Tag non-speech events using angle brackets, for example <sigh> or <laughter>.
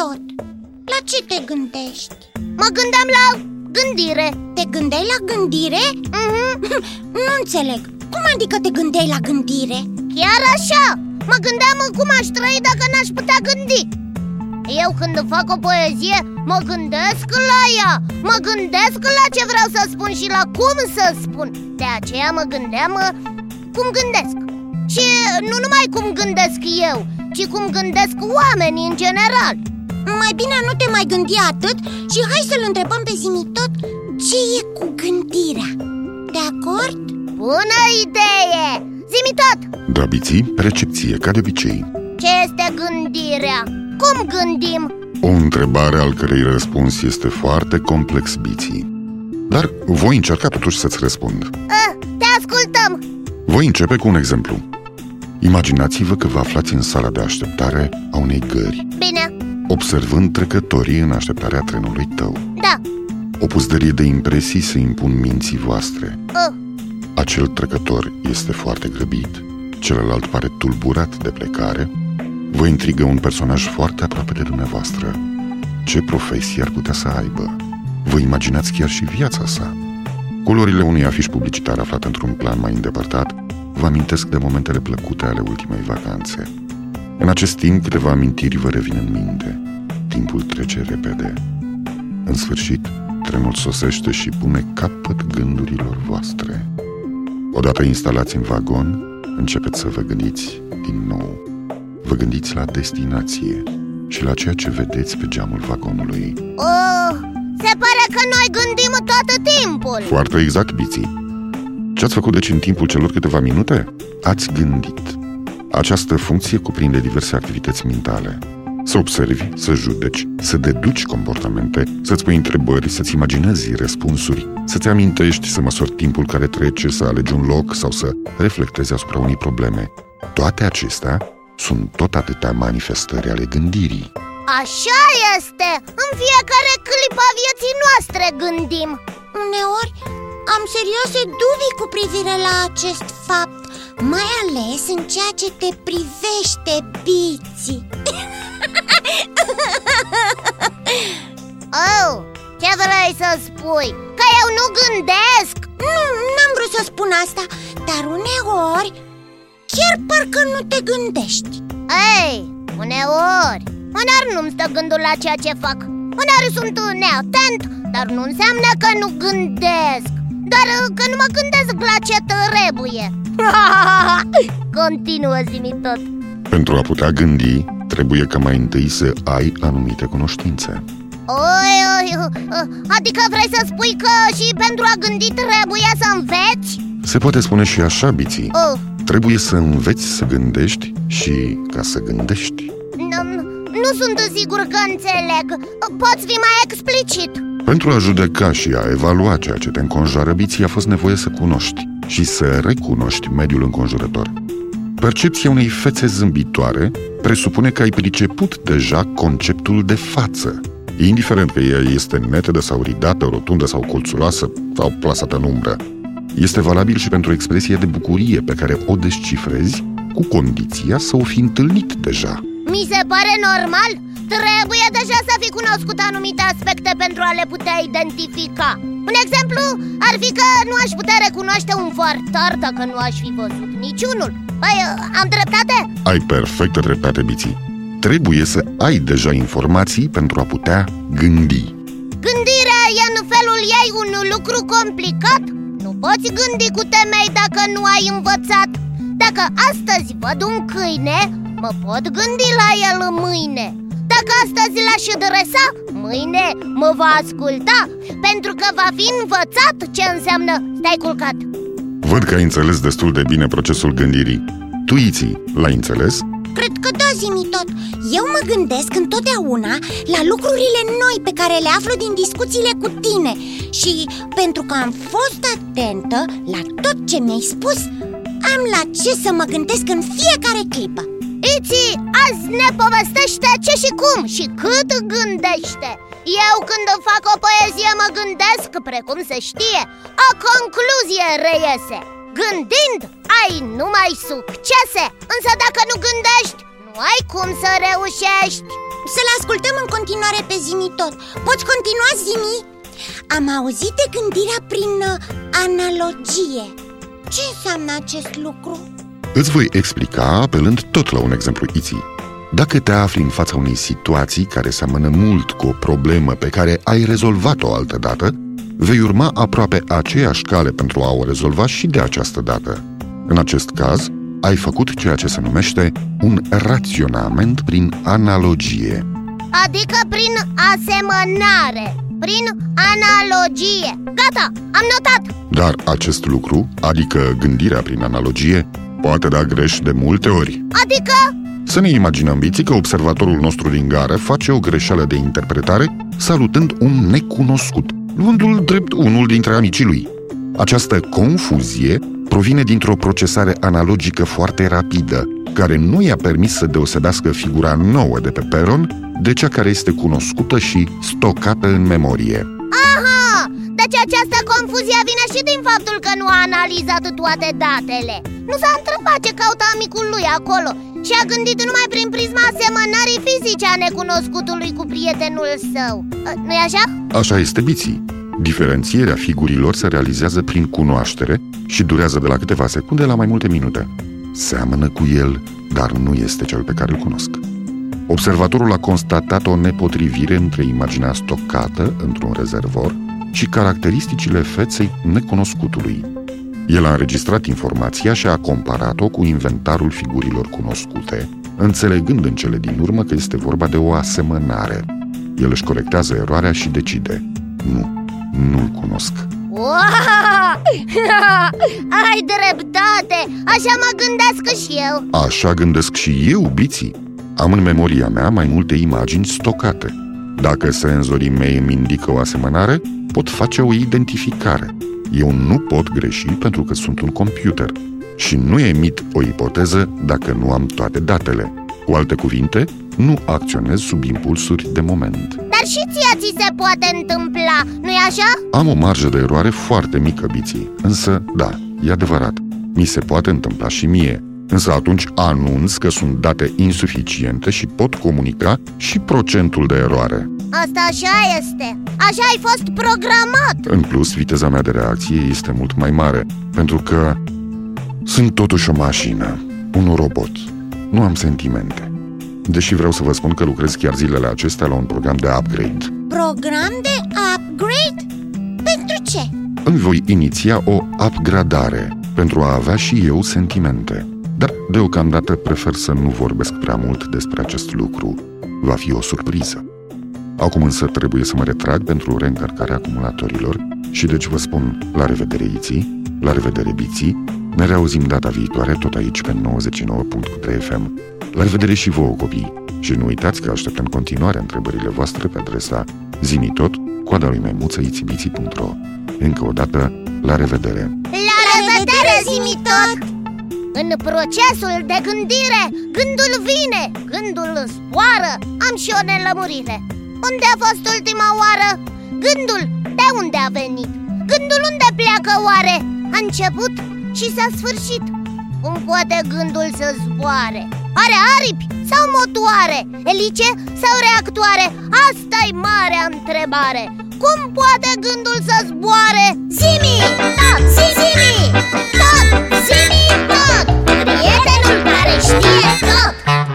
tot. La ce te gândești? mă gândeam la gândire. Te gândeai la gândire? Mhm. <laughs> Nu înțeleg. Cum adică te gândeai la gândire? Chiar așa, mă gândeam în cum aș trăi dacă n-aș putea gândi. Eu când fac o poezie, mă gândesc la ea. Mă gândesc la ce vreau să spun și la cum să spun. De aceea mă gândeam uh, cum gândesc. Și nu numai cum gândesc eu, ci cum gândesc oamenii în general Mai bine nu te mai gândi atât și hai să-l întrebăm pe zimi tot Ce e cu gândirea? De acord? Bună idee! Zi-mi tot! Da, Biții, recepție, ca de obicei Ce este gândirea? Cum gândim? O întrebare al cărei răspuns este foarte complex, Biții Dar voi încerca totuși să-ți răspund Ah, te ascultăm! Voi începe cu un exemplu Imaginați-vă că vă aflați în sala de așteptare a unei gări Bine, Observând trecătorii în așteptarea trenului tău. Da. O puzdărie de impresii se impun minții voastre. Uh, Acel trecător este foarte grăbit Celălalt pare tulburat de plecare. Vă intrigă un personaj foarte aproape de dumneavoastră. Ce profesie ar putea să aibă? Vă imaginați chiar și viața sa? Culorile unui afiș publicitar aflat într-un plan mai îndepărtat Vă amintesc de momentele plăcute ale ultimei vacanțe În acest timp câteva amintiri vă revin în minte Timpul trece repede În sfârșit, trenul sosește și pune capăt gândurilor voastre Odată instalați în vagon, începeți să vă gândiți din nou. Vă gândiți la destinație și la ceea ce vedeți pe geamul vagonului. uh, Se pare că noi gândim tot timpul Foarte exact, Biții. Ce ați făcut deci în timpul celor câteva minute? Ați gândit. Această funcție cuprinde diverse activități mentale. Să observi, să judeci, să deduci comportamente, să-ți pui întrebări, să-ți imaginezi răspunsuri, să-ți amintești, să măsori timpul care trece, să alegi un loc sau să reflectezi asupra unei probleme. Toate acestea sunt tot atâtea manifestări ale gândirii. Așa este! În fiecare clipă a vieții noastre gândim Uneori am serioase dubii cu privire la acest fapt Mai ales în ceea ce te privește, Biții <laughs> Oh, ce vrei să spui? Că eu nu gândesc? Nu, n-am vrut să spun asta Dar uneori chiar parcă nu te gândești. Ei, uneori. Uneori nu-mi stă gândul la ceea ce fac. Uneori sunt neatent, dar nu înseamnă că nu gândesc Doar uh, că nu mă gândesc la ce trebuie <laughs> Continuă zi tot Pentru a putea gândi, trebuie ca mai întâi să ai anumite cunoștințe. Oi, oi, uh, adică vrei să spui că și pentru a gândi trebuie să înveți? Se poate spune și așa, Biții. Oh, Trebuie să înveți să gândești și ca să gândești. nu, nu sunt sigur că înțeleg Poți fi mai explicit? Pentru a judeca și a evalua ceea ce te înconjoară, Biții, a fost nevoie să cunoști și să recunoști mediul înconjurător. Percepția unei fețe zâmbitoare presupune că ai priceput deja conceptul de față, indiferent că ea este netedă sau ridată, rotundă sau colțuloasă sau plasată în umbră. Este valabil și pentru expresia de bucurie pe care o descifrezi cu condiția să o fi întâlnit deja. Mi se pare normal? Trebuie deja să fi cunoscut anumite aspecte pentru a le putea identifica Un exemplu ar fi că nu aș putea recunoaște un foartar dacă nu aș fi văzut niciunul Păi, am dreptate? Ai perfectă dreptate, Biții. Trebuie să ai deja informații pentru a putea gândi. Gândirea e în felul ei un lucru complicat Nu poți gândi cu temei dacă nu ai învățat Dacă astăzi văd un câine, mă pot gândi la el mâine Dacă astăzi l-aș dresa, mâine mă va asculta Pentru că va fi învățat ce înseamnă. Stai culcat. Văd că ai înțeles destul de bine procesul gândirii. Tu, Iții, l-ai înțeles? Cred că da, zimi tot. Eu mă gândesc întotdeauna la lucrurile noi pe care le aflu din discuțiile cu tine. Și pentru că am fost atentă la tot ce mi-ai spus Am la ce să mă gândesc în fiecare clipă Iți, azi ne povestește ce și cum și cât gândește. Eu când fac o poezie mă gândesc, precum se știe, o concluzie reiese. Gândind, ai numai succese. Însă dacă nu gândești, nu Nu ai cum să reușești. Să-l ascultăm în continuare pe Zimi tot Poți continua, Zimi? Am auzit de gândirea prin uh, analogie. Ce înseamnă acest lucru? Îți voi explica apelând tot la un exemplu iții. Dacă te afli în fața unei situații care seamănă mult cu o problemă pe care ai rezolvat-o altă dată, vei urma aproape aceeași cale pentru a o rezolva și de această dată. În acest caz, ai făcut ceea ce se numește un raționament prin analogie. Adică prin asemănare Prin analogie Gata, am notat Dar acest lucru, adică gândirea prin analogie, poate da greș de multe ori. Adică Să ne imaginăm, Biții, că observatorul nostru din gară face o greșeală de interpretare salutând un necunoscut, luându-l drept unul dintre amicii lui. Această confuzie provine dintr-o procesare analogică foarte rapidă, care nu i-a permis să deosebească figura nouă de pe peron de cea care este cunoscută și stocată în memorie. Aha, deci această confuzie vine și din faptul că nu a analizat toate datele Nu s-a întrebat ce caută amicul lui acolo Și a gândit numai prin prisma asemănării fizice a necunoscutului cu prietenul său Nu-i așa? Așa este biții. Diferențierea figurilor se realizează prin cunoaștere și durează de la câteva secunde la mai multe minute. Seamănă cu el, dar nu este cel pe care îl cunosc. Observatorul a constatat o nepotrivire între imaginea stocată într-un rezervor și caracteristicile feței necunoscutului. El a înregistrat informația și a comparat-o cu inventarul figurilor cunoscute, înțelegând în cele din urmă că este vorba de o asemănare. El își corectează eroarea și decide. Nu, nu-l cunosc. Wow! <laughs> Ai dreptate! Așa mă gândesc și eu Așa gândesc și eu, biții. Am în memoria mea mai multe imagini stocate. Dacă senzorii mei îmi indică o asemănare, pot face o identificare. Eu nu pot greși pentru că sunt un computer și nu emit o ipoteză dacă nu am toate datele. Cu alte cuvinte, nu acționez sub impulsuri de moment. Dar și ție ți se poate întâmpla, nu-i așa? Am o marjă de eroare foarte mică, biții, însă, da, e adevărat, mi se poate întâmpla și mie. Însă atunci anunț că sunt date insuficiente și pot comunica și procentul de eroare. Asta așa este Așa ai fost programat În plus, viteza mea de reacție este mult mai mare, pentru că sunt totuși o mașină, un robot. Nu am sentimente. Deși vreau să vă spun că lucrez chiar zilele acestea la un program de upgrade. Program de upgrade? Pentru ce? Îmi voi iniția o upgradare pentru a avea și eu sentimente. Dar deocamdată prefer să nu vorbesc prea mult despre acest lucru. Va fi o surpriză. Acum însă trebuie să mă retrag pentru reîncărcarea acumulatorilor și deci vă spun la revedere Iții, la revedere Biții, ne reauzim data viitoare tot aici pe 99.3 FM. La revedere și vouă copii și nu uitați că aștept în continuare întrebările voastre pe adresa zimitot, coada lui maimuță itibiții.ro Încă o dată, la revedere! La revedere, zimi tot! În procesul de gândire, gândul vine, gândul zboară Am și o nelămurire Unde a fost ultima oară? Gândul de unde a venit? Gândul unde pleacă oare? A început și s-a sfârșit Cum poate gândul să zboare? Are aripi sau motoare? Elice sau reactoare? Asta-i marea întrebare Cum poate gândul să zboare? Zimi! Stand up!